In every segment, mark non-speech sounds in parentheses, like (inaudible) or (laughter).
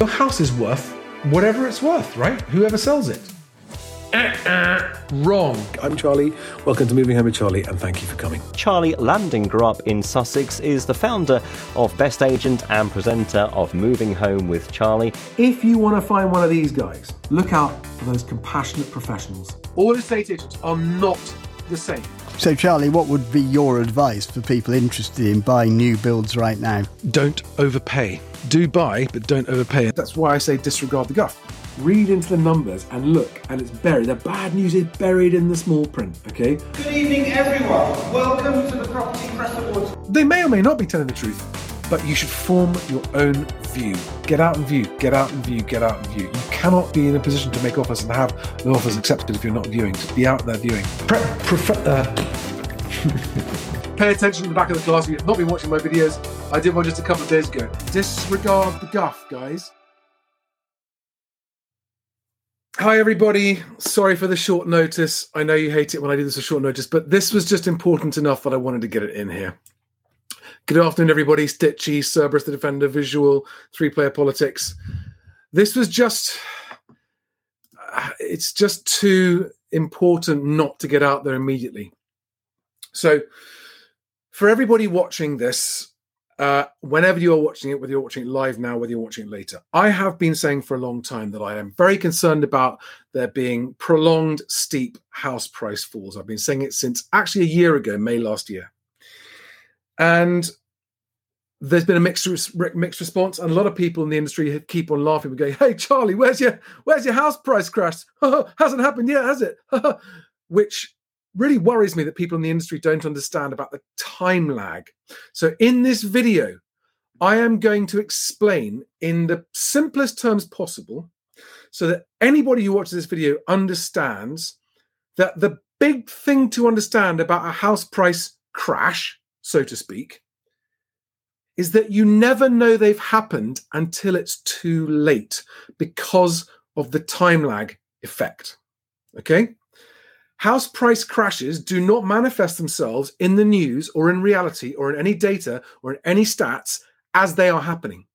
Your house is worth whatever it's worth, right? Whoever sells it. Uh-uh. Wrong. I'm Charlie. Welcome to Moving Home with Charlie, and thank you for coming. Charlie Lamdin grew up in Sussex, is the founder of Best Agent and presenter of Moving Home with Charlie. If you want to find one of these guys, look out for those compassionate professionals. All estate agents are not the same. So, Charlie, what would be your advice for people interested in buying new builds right now? Don't overpay. Do buy, but don't overpay. That's why I say disregard the guff. Read into the numbers and look, and it's buried. The bad news is buried in the small print, okay? Good evening, everyone. Welcome to the Property Press Awards. They may or may not be telling the truth, but you should form your own view. Get out and view, get out and view, get out and view. You cannot be in a position to make offers and have the offers accepted if you're not viewing. Just be out there viewing. Pre- prefer- uh, (laughs) Pay attention to the back of the class. If you've not been watching my videos, I did one just a couple of days ago. Disregard the guff, guys. Hi, everybody. Sorry for the short notice. I know you hate it when I do this a short notice, but this was just important enough that I wanted to get it in here. Good afternoon, everybody. Stitchy, Cerberus the Defender, Visual, Three Player Politics. This was just, uh, it's just too important not to get out there immediately. So, for everybody watching this, uh, whenever you are watching it, whether you're watching it live now, whether you're watching it later, I have been saying for a long time that I am very concerned about there being prolonged, steep house price falls. I've been saying it since actually a year ago, May last year. And there's been a mixed mixed response, and a lot of people in the industry keep on laughing and going, "Hey, Charlie, where's your where's your house price crash? (laughs) Hasn't happened yet, has it?" (laughs) Which really worries me that people in the industry don't understand about the time lag. So, in this video, I am going to explain in the simplest terms possible so that anybody who watches this video understands that the big thing to understand about a house price crash, so to speak, is that you never know they've happened until it's too late because of the time lag effect. Okay? House price crashes do not manifest themselves in the news or in reality or in any data or in any stats as they are happening.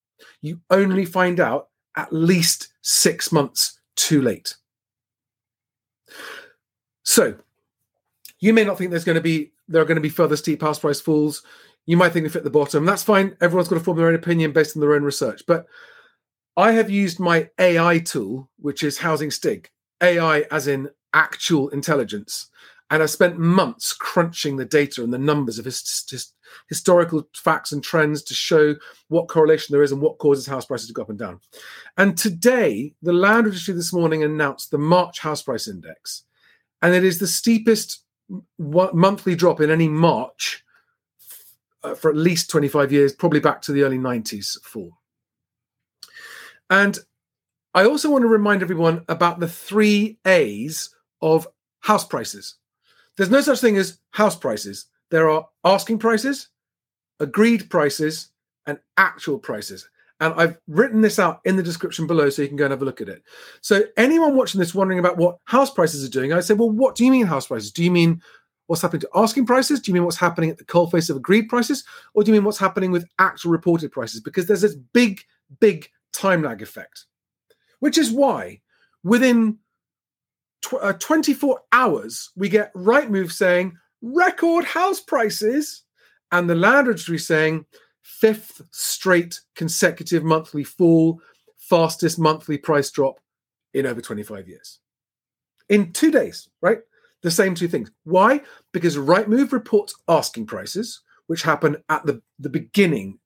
You only find out at least six months too late. So, you may not think there's going to be there are going to be further steep house price falls. You might think they've hit the bottom. That's fine. Everyone's got to form their own opinion based on their own research. But I have used my AI tool, which is Housing Stig. AI as in actual intelligence. And I spent months crunching the data and the numbers of his, his, historical facts and trends to show what correlation there is and what causes house prices to go up and down. And today, the Land Registry this morning announced the March House Price Index, and it is the steepest monthly drop in any March uh, for at least 25 years, probably back to the early 90s fall. And I also want to remind everyone about the three A's of house prices. There's no such thing as house prices. There are asking prices, agreed prices, and actual prices. And I've written this out in the description below so you can go and have a look at it. So, anyone watching this wondering about what house prices are doing, I say, well, what do you mean house prices? Do you mean what's happening to asking prices? Do you mean what's happening at the coalface of agreed prices? Or do you mean what's happening with actual reported prices? Because there's this big, big time lag effect, which is why within tw- uh, 24 hours, we get Rightmove saying record house prices and the Land Registry saying fifth straight consecutive monthly fall, fastest monthly price drop in over 25 years. In two days, right? The same two things. Why? Because Rightmove reports asking prices, which happen at the, the beginning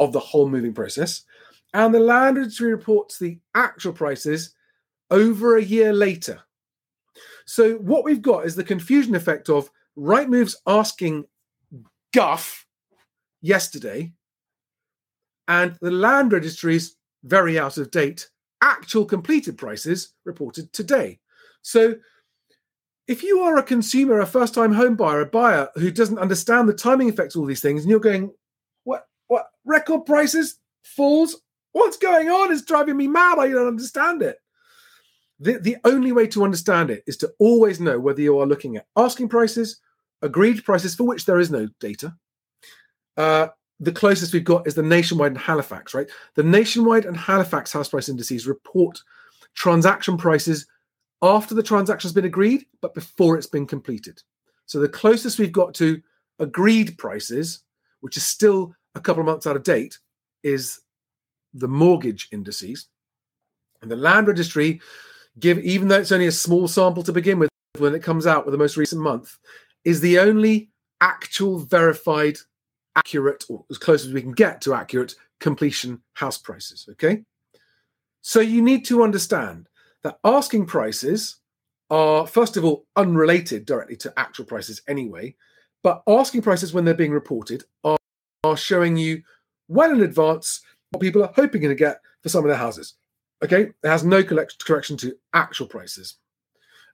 of the whole moving process. And the Land Registry reports the actual prices over a year later. So what we've got is the confusion effect of Rightmove's asking guff yesterday, and the land registry's very out of date actual completed prices reported today. So if you are a consumer, a first time home buyer, a buyer who doesn't understand the timing effects of all these things, and you're going, what, what, record prices, falls, what's going on? It's driving me mad. I don't understand it. The, the only way to understand it is to always know whether you are looking at asking prices, agreed prices for which there is no data, uh, the closest we've got is the nationwide and Halifax, right? The nationwide and Halifax house price indices report transaction prices after the transaction's been agreed, but before it's been completed. So the closest we've got to agreed prices, which is still a couple of months out of date, is the mortgage indices. And the land registry give even though it's only a small sample to begin with when it comes out with the most recent month, is the only actual verified accurate or as close as we can get to accurate completion house prices. Okay. So you need to understand that asking prices are, first of all, unrelated directly to actual prices anyway. But asking prices when they're being reported are, are showing you well in advance what people are hoping to get for some of their houses. Okay. It has no correction to actual prices.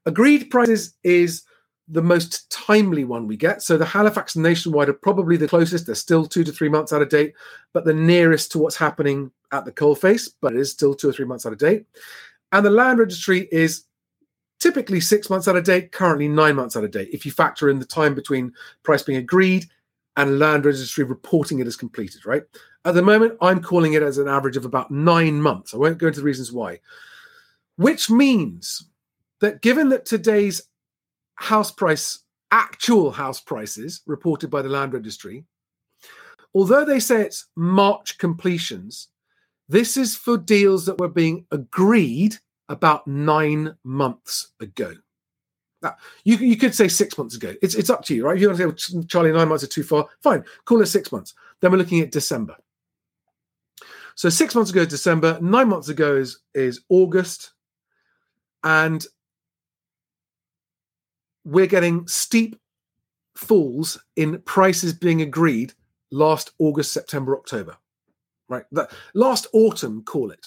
Agreed prices is the most timely one we get. So the Halifax nationwide are probably the closest. They're still two to three months out of date, but the nearest to what's happening at the coalface, but it is still two or three months out of date. And the land registry is typically six months out of date, currently nine months out of date, if you factor in the time between price being agreed and land registry reporting it as completed, right? At the moment, I'm calling it as an average of about nine months. I won't go into the reasons why, which means that given that today's house price, actual house prices reported by the land registry, although they say it's March completions, this is for deals that were being agreed about nine months ago. Now, you, you could say six months ago. It's, it's up to you, right? If you want to say, Charlie, nine months are too far, fine, call it six months. Then we're looking at December. So six months ago is December, nine months ago is, is August. And we're getting steep falls in prices being agreed last August, September, October, right? The, last autumn, call it.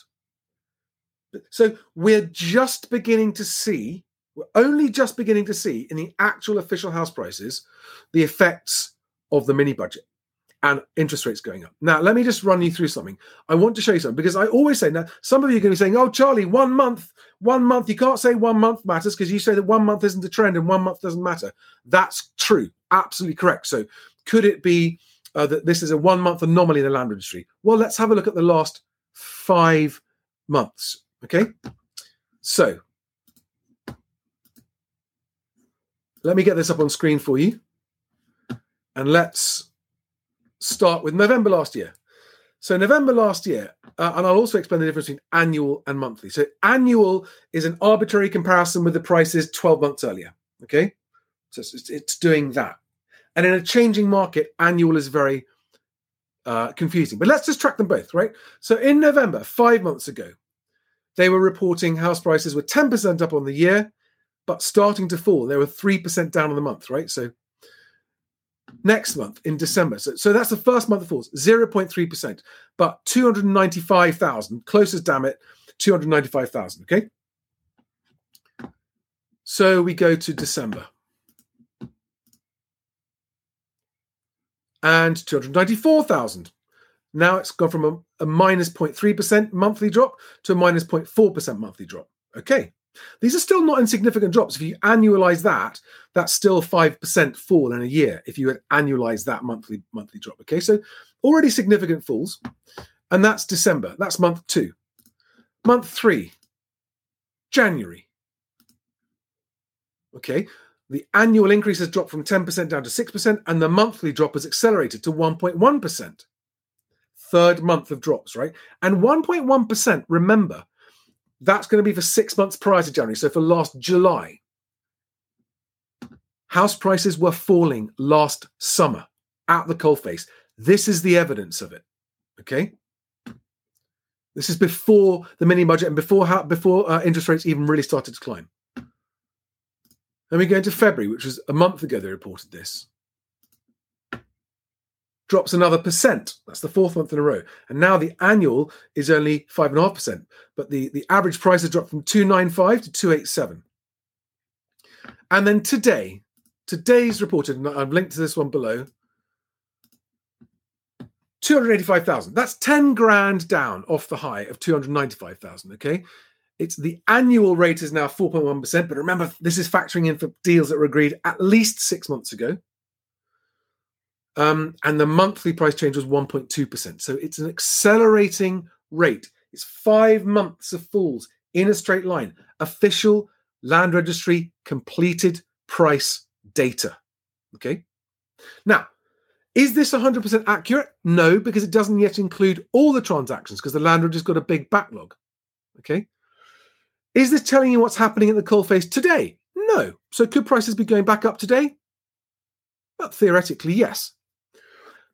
So we're just beginning to see, we're only just beginning to see in the actual official house prices the effects of the mini budget and interest rates going up. Now, let me just run you through something. I want to show you something because I always say now, some of you are going to be saying, oh, Charlie, one month, one month, you can't say one month matters because you say that one month isn't a trend and one month doesn't matter. That's true. Absolutely correct. So, could it be uh, that this is a one month anomaly in the land registry? Well, let's have a look at the last five months. Okay. So, let me get this up on screen for you. And let's start with November last year. So November last year, uh, and I'll also explain the difference between annual and monthly. So annual is an arbitrary comparison with the prices 12 months earlier. Okay, so it's, it's doing that. And in a changing market, annual is very uh, confusing. But let's just track them both, right? So in November, five months ago, they were reporting house prices were 10% up on the year, but starting to fall. They were 3% down on the month, right? So next month in December. So, so that's the first month of falls, 0.3%, but 295,000, closest damn it, 295,000. Okay. So we go to December. And 294,000. Now it's gone from a, a minus 0.3% monthly drop to a minus 0.4% monthly drop. Okay. These are still not insignificant drops. If you annualize that, that's still 5% fall in a year if you annualize that monthly monthly drop. Okay, so already significant falls. And that's December. That's month two. Month three, January. Okay, the annual increase has dropped from 10% down to 6%, and the monthly drop has accelerated to 1.1%. Third month of drops, right? And 1.1%, remember, that's going to be for six months prior to January. So for last July, house prices were falling last summer at the coalface. This is the evidence of it. Okay. This is before the mini budget and before how, before uh, interest rates even really started to climb. Then we go into February, which was a month ago they reported this drops another percent. That's the fourth month in a row. And now the annual is only five and a half percent, but the, the average price has dropped from 295 to 287. And then today, today's reported, and I've linked to this one below. 285,000. That's 10 grand down off the high of 295,000. Okay. It's the annual rate is now 4.1%. But remember, this is factoring in for deals that were agreed at least six months ago. Um, and the monthly price change was 1.2%. So it's an accelerating rate. It's five months of falls in a straight line. Official land registry completed price data. Okay. Now, is this 100% accurate? No, because it doesn't yet include all the transactions because the land registry's got a big backlog. Okay. Is this telling you what's happening at the coalface today? No. So could prices be going back up today? Well, theoretically, yes.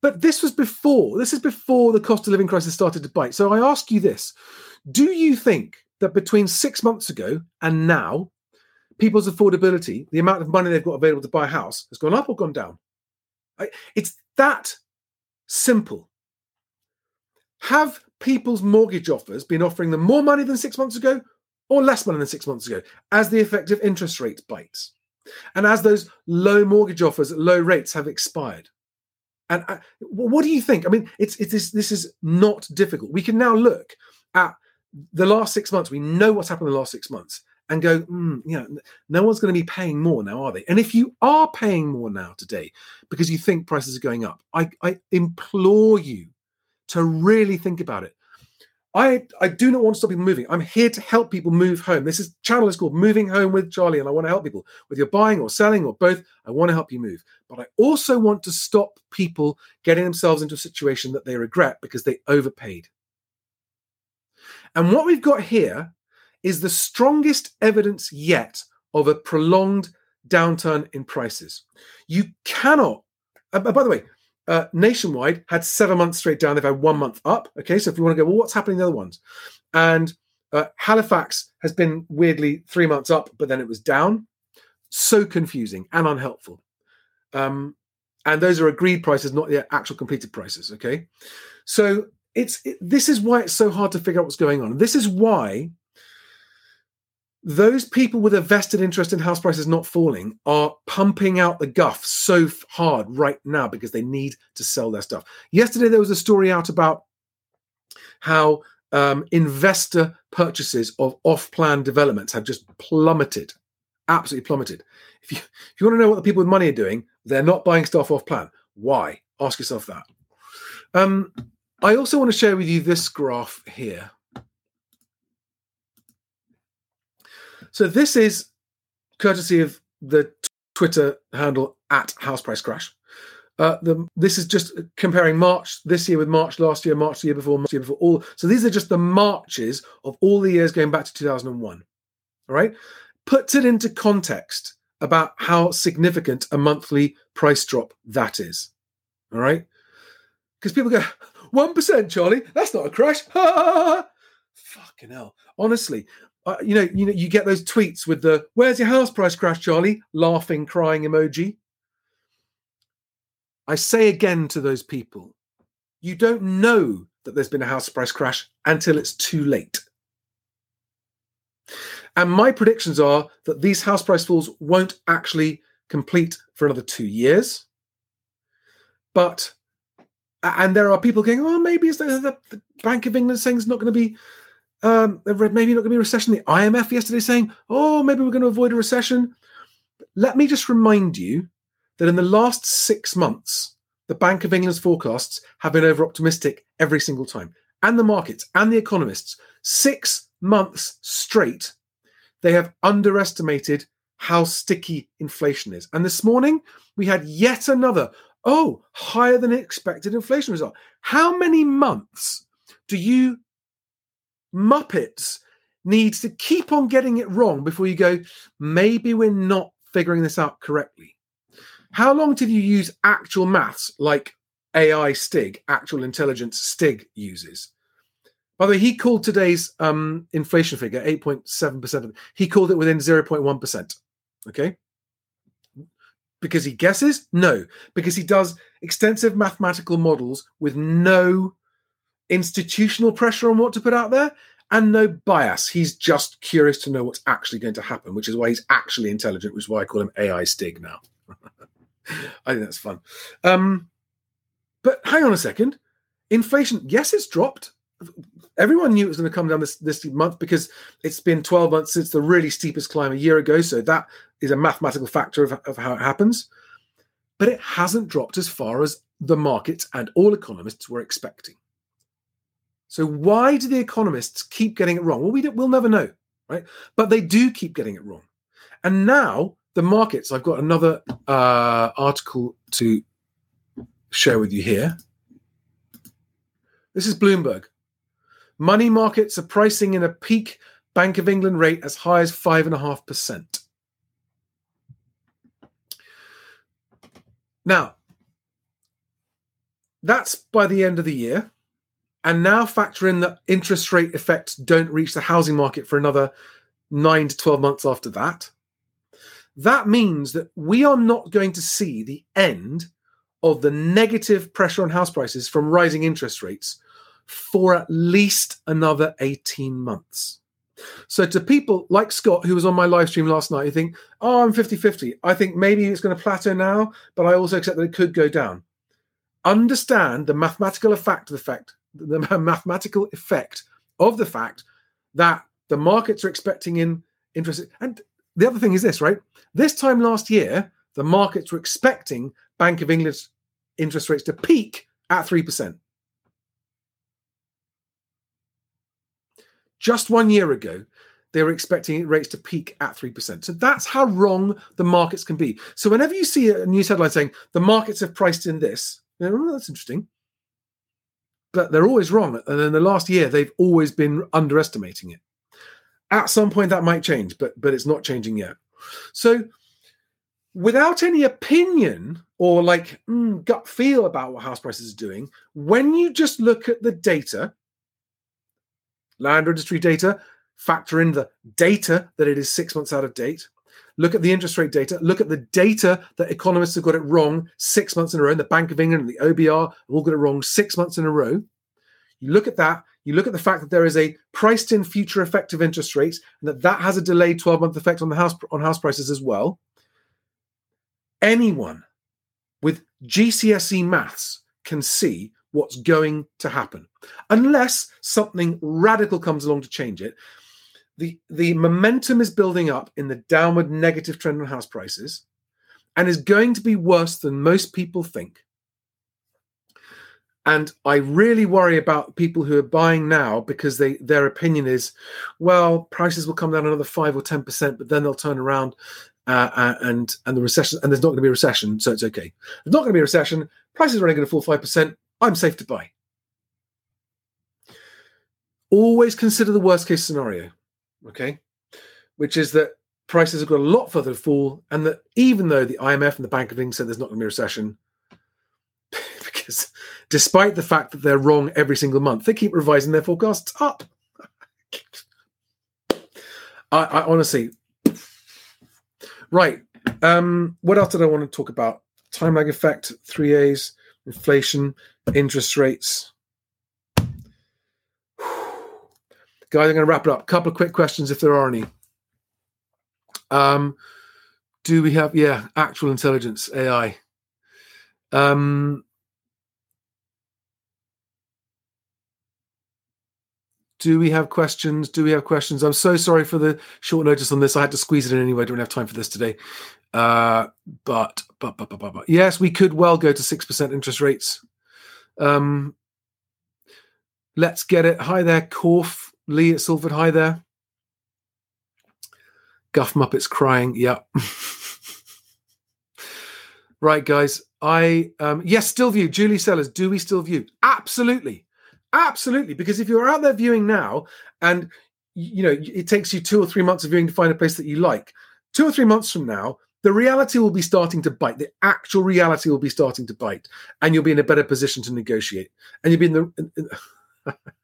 But this was before, this is before the cost of living crisis started to bite. So I ask you this Do you think that between six months ago and now, people's affordability, the amount of money they've got available to buy a house, has gone up or gone down? It's that simple. Have people's mortgage offers been offering them more money than six months ago or less money than six months ago as the effective interest rate bites? And as those low mortgage offers at low rates have expired? And uh, what do you think? I mean, it's, it's this, this is not difficult. We can now look at the last six months. We know what's happened in the last six months and go, mm, you know, no one's going to be paying more now, are they? And if you are paying more now today because you think prices are going up, I, I implore you to really think about it. I, I do not want to stop people moving. I'm here to help people move home. This is channel is called Moving Home with Charlie, and I want to help people whether you're buying or selling or both. I want to help you move, but I also want to stop people getting themselves into a situation that they regret because they overpaid. And what we've got here is the strongest evidence yet of a prolonged downturn in prices. You cannot. Uh, by the way, uh, Nationwide had seven months straight down. They've had one month up. Okay, so if you want to go, well, what's happening in the other ones? And uh, Halifax has been weirdly three months up, but then it was down. So confusing and unhelpful. Um, and those are agreed prices, not the actual completed prices. Okay, so it's it, this is why it's so hard to figure out what's going on. This is why those people with a vested interest in house prices not falling are pumping out the guff so hard right now because they need to sell their stuff. Yesterday, there was a story out about how um, investor purchases of off plan developments have just plummeted, absolutely plummeted. If you, if you want to know what the people with money are doing, they're not buying stuff off plan. Why? Ask yourself that. Um, I also want to share with you this graph here. So this is courtesy of the Twitter handle at House Price Crash. Uh, the, this is just comparing March this year with March last year, March the year before, March the year before. All so these are just the marches of all the years going back to 2001. All right, puts it into context about how significant a monthly price drop that is. All right, because people go one percent, Charlie. That's not a crash. (laughs) Fucking hell. Honestly, uh, you know, you know, you get those tweets with the "Where's your house price crash, Charlie?" laughing, crying emoji. I say again to those people, you don't know that there's been a house price crash until it's too late. And my predictions are that these house price falls won't actually complete for another two years. But and there are people going, oh, maybe it's the, the, Bank of England saying it's not going to be um, maybe not going to be a recession. The IMF yesterday saying, oh, maybe we're going to avoid a recession. Let me just remind you that in the last six months, the Bank of England's forecasts have been over optimistic every single time. And the markets and the economists, six months straight, they have underestimated how sticky inflation is. And this morning, we had yet another, oh, higher than expected inflation result. How many months do you Muppets needs to keep on getting it wrong before you go, maybe we're not figuring this out correctly. How long did you use actual maths like AI Stig, actual intelligence Stig uses? By the way, he called today's um, inflation figure 8.7%. He called it within 0.1%. Okay. Because he guesses? No. Because he does extensive mathematical models with no institutional pressure on what to put out there and no bias. He's just curious to know what's actually going to happen, which is why he's actually intelligent, which is why I call him AI Stig now. (laughs) I think that's fun. Um, but hang on a second. Inflation, yes, it's dropped. Everyone knew it was going to come down this, this month because it's been 12 months since the really steepest climb a year ago. So that is a mathematical factor of, of how it happens. But it hasn't dropped as far as the markets and all economists were expecting. So why do the economists keep getting it wrong? Well, we we'll never know, right? But they do keep getting it wrong. And now the markets, I've got another uh, article to share with you here. This is Bloomberg. Money markets are pricing in a peak Bank of England rate as high as 5.5%. Now, that's by the end of the year. And now factor in that interest rate effects don't reach the housing market for another nine to 12 months after that. That means that we are not going to see the end of the negative pressure on house prices from rising interest rates for at least another 18 months. So, to people like Scott, who was on my live stream last night, you think, oh, I'm 50 50. I think maybe it's going to plateau now, but I also accept that it could go down. Understand the mathematical effect of the fact, the (laughs) mathematical effect of the fact that the markets are expecting in interest. And the other thing is this, right? This time last year, the markets were expecting Bank of England's interest rates to peak at 3%. Just one year ago, they were expecting rates to peak at 3%. So that's how wrong the markets can be. So whenever you see a news headline saying the markets have priced in this, oh, that's interesting. But they're always wrong. And in the last year, they've always been underestimating it. At some point, that might change, but but it's not changing yet. So without any opinion or like mm, gut feel about what house prices are doing, when you just look at the data, land registry data, factor in the data that it is six months out of date, look at the interest rate data, look at the data that economists have got it wrong six months in a row, and the Bank of England and the OBR have all got it wrong six months in a row. You look at that, you look at the fact that there is a priced in future effective interest rates, and that that has a delayed 12 month effect on the house on house prices as well anyone with GCSE maths can see what's going to happen. Unless something radical comes along to change it, the, momentum is building up in the downward negative trend on house prices and is going to be worse than most people think. And I really worry about people who are buying now because they their opinion is, well, prices will come down another five or ten percent, but then they'll turn around uh, uh, and and the recession and there's not going to be a recession, so it's okay. There's not going to be a recession. Prices are only going to fall five percent. I'm safe to buy. Always consider the worst case scenario, okay, which is that prices have got a lot further to fall, and that even though the IMF and the Bank of England said there's not going to be a recession, (laughs) because despite the fact that they're wrong every single month, they keep revising their forecasts up. (laughs) I, I honestly, Right. Um, what else did I want to talk about? Time lag effect, three A's, inflation, interest rates. Guys, I'm going to wrap it up. A couple of quick questions, if there are any. Um, do we have, yeah, actual intelligence, AI? Um, Do we have questions? Do we have questions? I'm so sorry for the short notice on this. I had to squeeze it in anyway. I don't have time for this today. Uh, but, but, but, but, but, but, yes, we could well go to 6% interest rates. Um, let's get it. Hi there, Corf. Lee at Salford. Hi there. Guff Muppets crying. Yep. (laughs) right, guys. I, um, yes, still view. Julie Sellers. Do we still view? Absolutely. Absolutely, because if you're out there viewing now, and you know it takes you two or three months of viewing to find a place that you like, two or three months from now, the reality will be starting to bite. The actual reality will be starting to bite, and you'll be in a better position to negotiate. And you'll be in the. (laughs)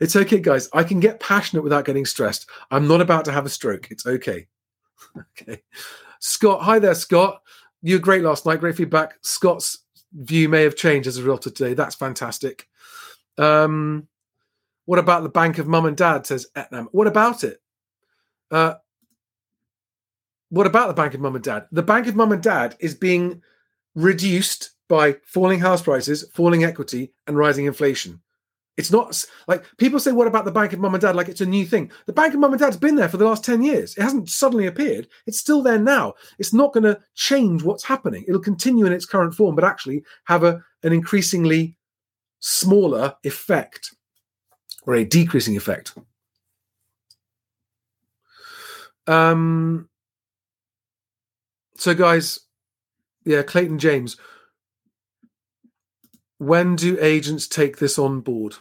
it's okay, guys. I can get passionate without getting stressed. I'm not about to have a stroke. It's okay. (laughs) okay. Scott, hi there, Scott. You were great last night. Great feedback. Scott's view may have changed as a result of today. That's fantastic. Um, what about the Bank of Mum and Dad? Says Etnam. What about it? Uh, what about the Bank of Mum and Dad? The Bank of Mum and Dad is being reduced by falling house prices, falling equity, and rising inflation. It's not like people say, what about the bank of mum and dad? Like it's a new thing. The bank of mum and dad's been there for the last 10 years. It hasn't suddenly appeared. It's still there now. It's not going to change what's happening. It'll continue in its current form, but actually have a, an increasingly smaller effect or a decreasing effect. Um, so, guys, yeah, Clayton James, when do agents take this on board?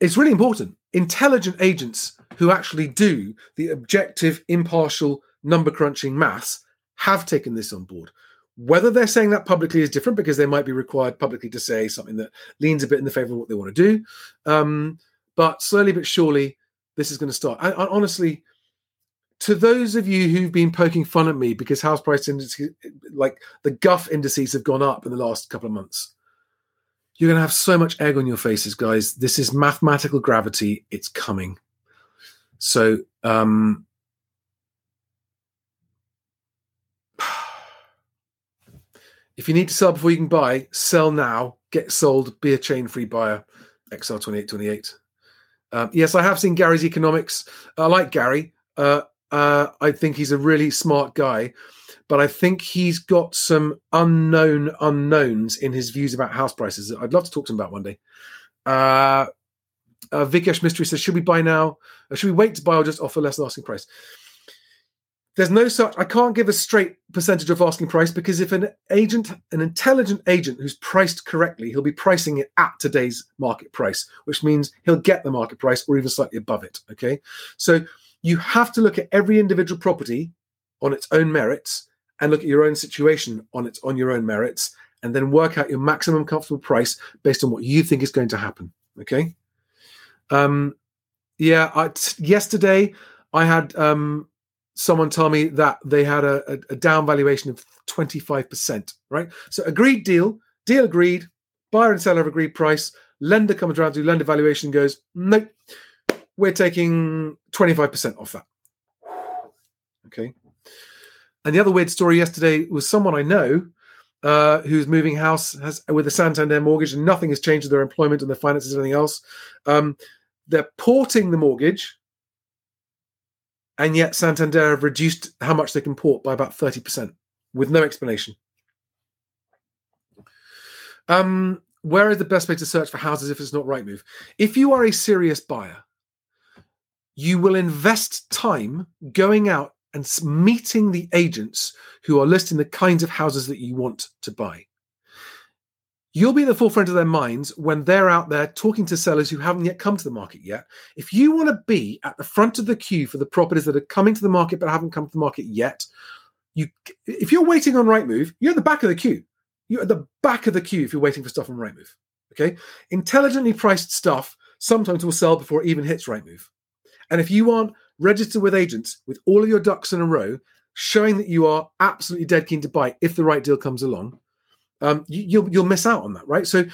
It's really important. Intelligent agents who actually do the objective, impartial number crunching maths have taken this on board. Whether they're saying that publicly is different because they might be required publicly to say something that leans a bit in the favor of what they want to do. Um, but slowly but surely, this is going to start. And, honestly, to those of you who've been poking fun at me because house price indices, like the Guff indices, have gone up in the last couple of months, you're going to have so much egg on your faces, guys. This is mathematical gravity. It's coming. So, um, (sighs) if you need to sell before you can buy, sell now, get sold, be a chain free buyer. XR2828. Um, yes, I have seen Gary's economics. I like Gary. Uh, uh, I think he's a really smart guy, but I think he's got some unknown unknowns in his views about house prices. that I'd love to talk to him about one day. Uh, uh, Vikesh Mystery says, should we buy now? Or should we wait to buy or just offer less than asking price? There's no such, I can't give a straight percentage of asking price because if an agent, an intelligent agent who's priced correctly, he'll be pricing it at today's market price, which means he'll get the market price or even slightly above it. Okay. So you have to look at every individual property on its own merits and look at your own situation on its on your own merits and then work out your maximum comfortable price based on what you think is going to happen okay? Um yeah I, t- yesterday i had um someone tell me that they had a, a, a down valuation of 25% right? So agreed deal deal agreed buyer and seller have agreed price lender comes around to lender valuation goes nope we're taking 25% off that. Okay and the other weird story yesterday was someone I know uh, who's moving house has with a Santander mortgage, and nothing has changed their employment and their finances and anything else. Um, they're porting the mortgage, and yet Santander have reduced how much they can port by about thirty percent with no explanation. Um, where is the best way to search for houses if it's not Rightmove? If you are a serious buyer, you will invest time going out and meeting the agents who are listing the kinds of houses that you want to buy. You'll be at the forefront of their minds when they're out there talking to sellers who haven't yet come to the market yet. If you want to be at the front of the queue for the properties that are coming to the market but haven't come to the market yet, you if you're waiting on Rightmove, you're at the back of the queue. You're at the back of the queue if you're waiting for stuff on Rightmove. Okay, intelligently priced stuff sometimes will sell before it even hits Rightmove. And if you aren't registered with agents with all of your ducks in a row, showing that you are absolutely dead keen to buy if the right deal comes along, um, you, you'll you'll miss out on that, right? So,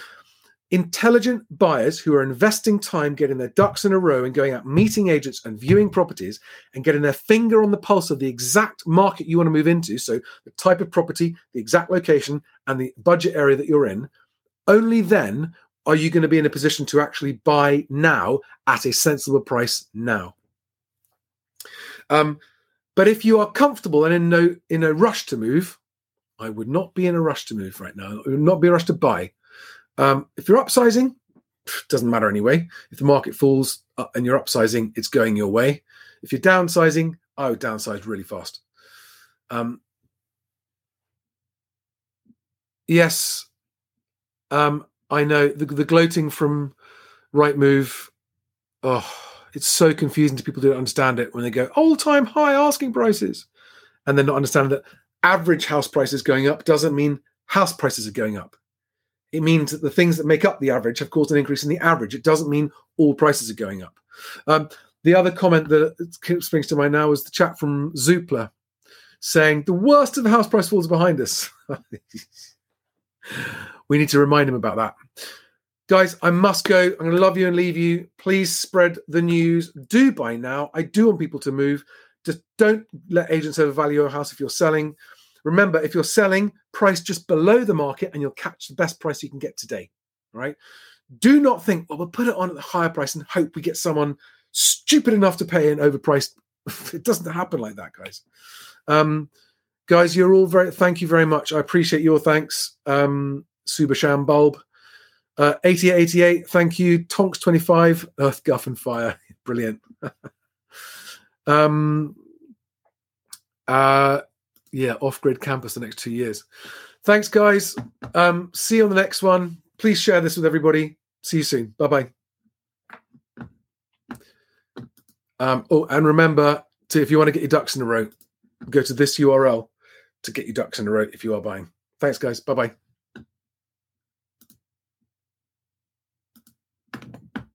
intelligent buyers who are investing time getting their ducks in a row and going out meeting agents and viewing properties and getting their finger on the pulse of the exact market you want to move into, so the type of property, the exact location, and the budget area that you're in, only then are you going to be in a position to actually buy now at a sensible price now. Um, but if you are comfortable and in no in a rush to move, I would not be in a rush to move right now. I would not be a rush to buy. Um, if you're upsizing, doesn't matter anyway. If the market falls uh, and you're upsizing, it's going your way. If you're downsizing, I would downsize really fast. Um, yes, um, I know the, the gloating from Rightmove. Oh, it's so confusing to people who don't understand it when they go all time high asking prices, and then not understand that average house prices going up doesn't mean house prices are going up. It means that the things that make up the average have caused an increase in the average. It doesn't mean all prices are going up. Um, the other comment that springs to mind now is the chat from Zoopla saying the worst of the house price falls behind us. (laughs) we need to remind him about that. Guys, I must go. I'm going to love you and leave you. Please spread the news. Do buy now. I do want people to move. Just don't let agents overvalue your house if you're selling. Remember, if you're selling, price just below the market and you'll catch the best price you can get today. right? Do not think, well, we'll put it on at the higher price and hope we get someone stupid enough to pay an overpriced. (laughs) it doesn't happen like that, guys. Um, guys, you're all very. Thank you very much. I appreciate your thanks. Um, Subasham Bulb, uh, 8888. Thank you. Tonks 25. Earth Guff and Fire. (laughs) Brilliant. (laughs) um, uh, yeah, off grid campus the next two years. Thanks, guys. Um, see you on the next one. Please share this with everybody. See you soon. Bye bye. Um, oh, and remember to if you want to get your ducks in a row, go to this URL to get your ducks in a row if you are buying. Thanks, guys. Bye bye.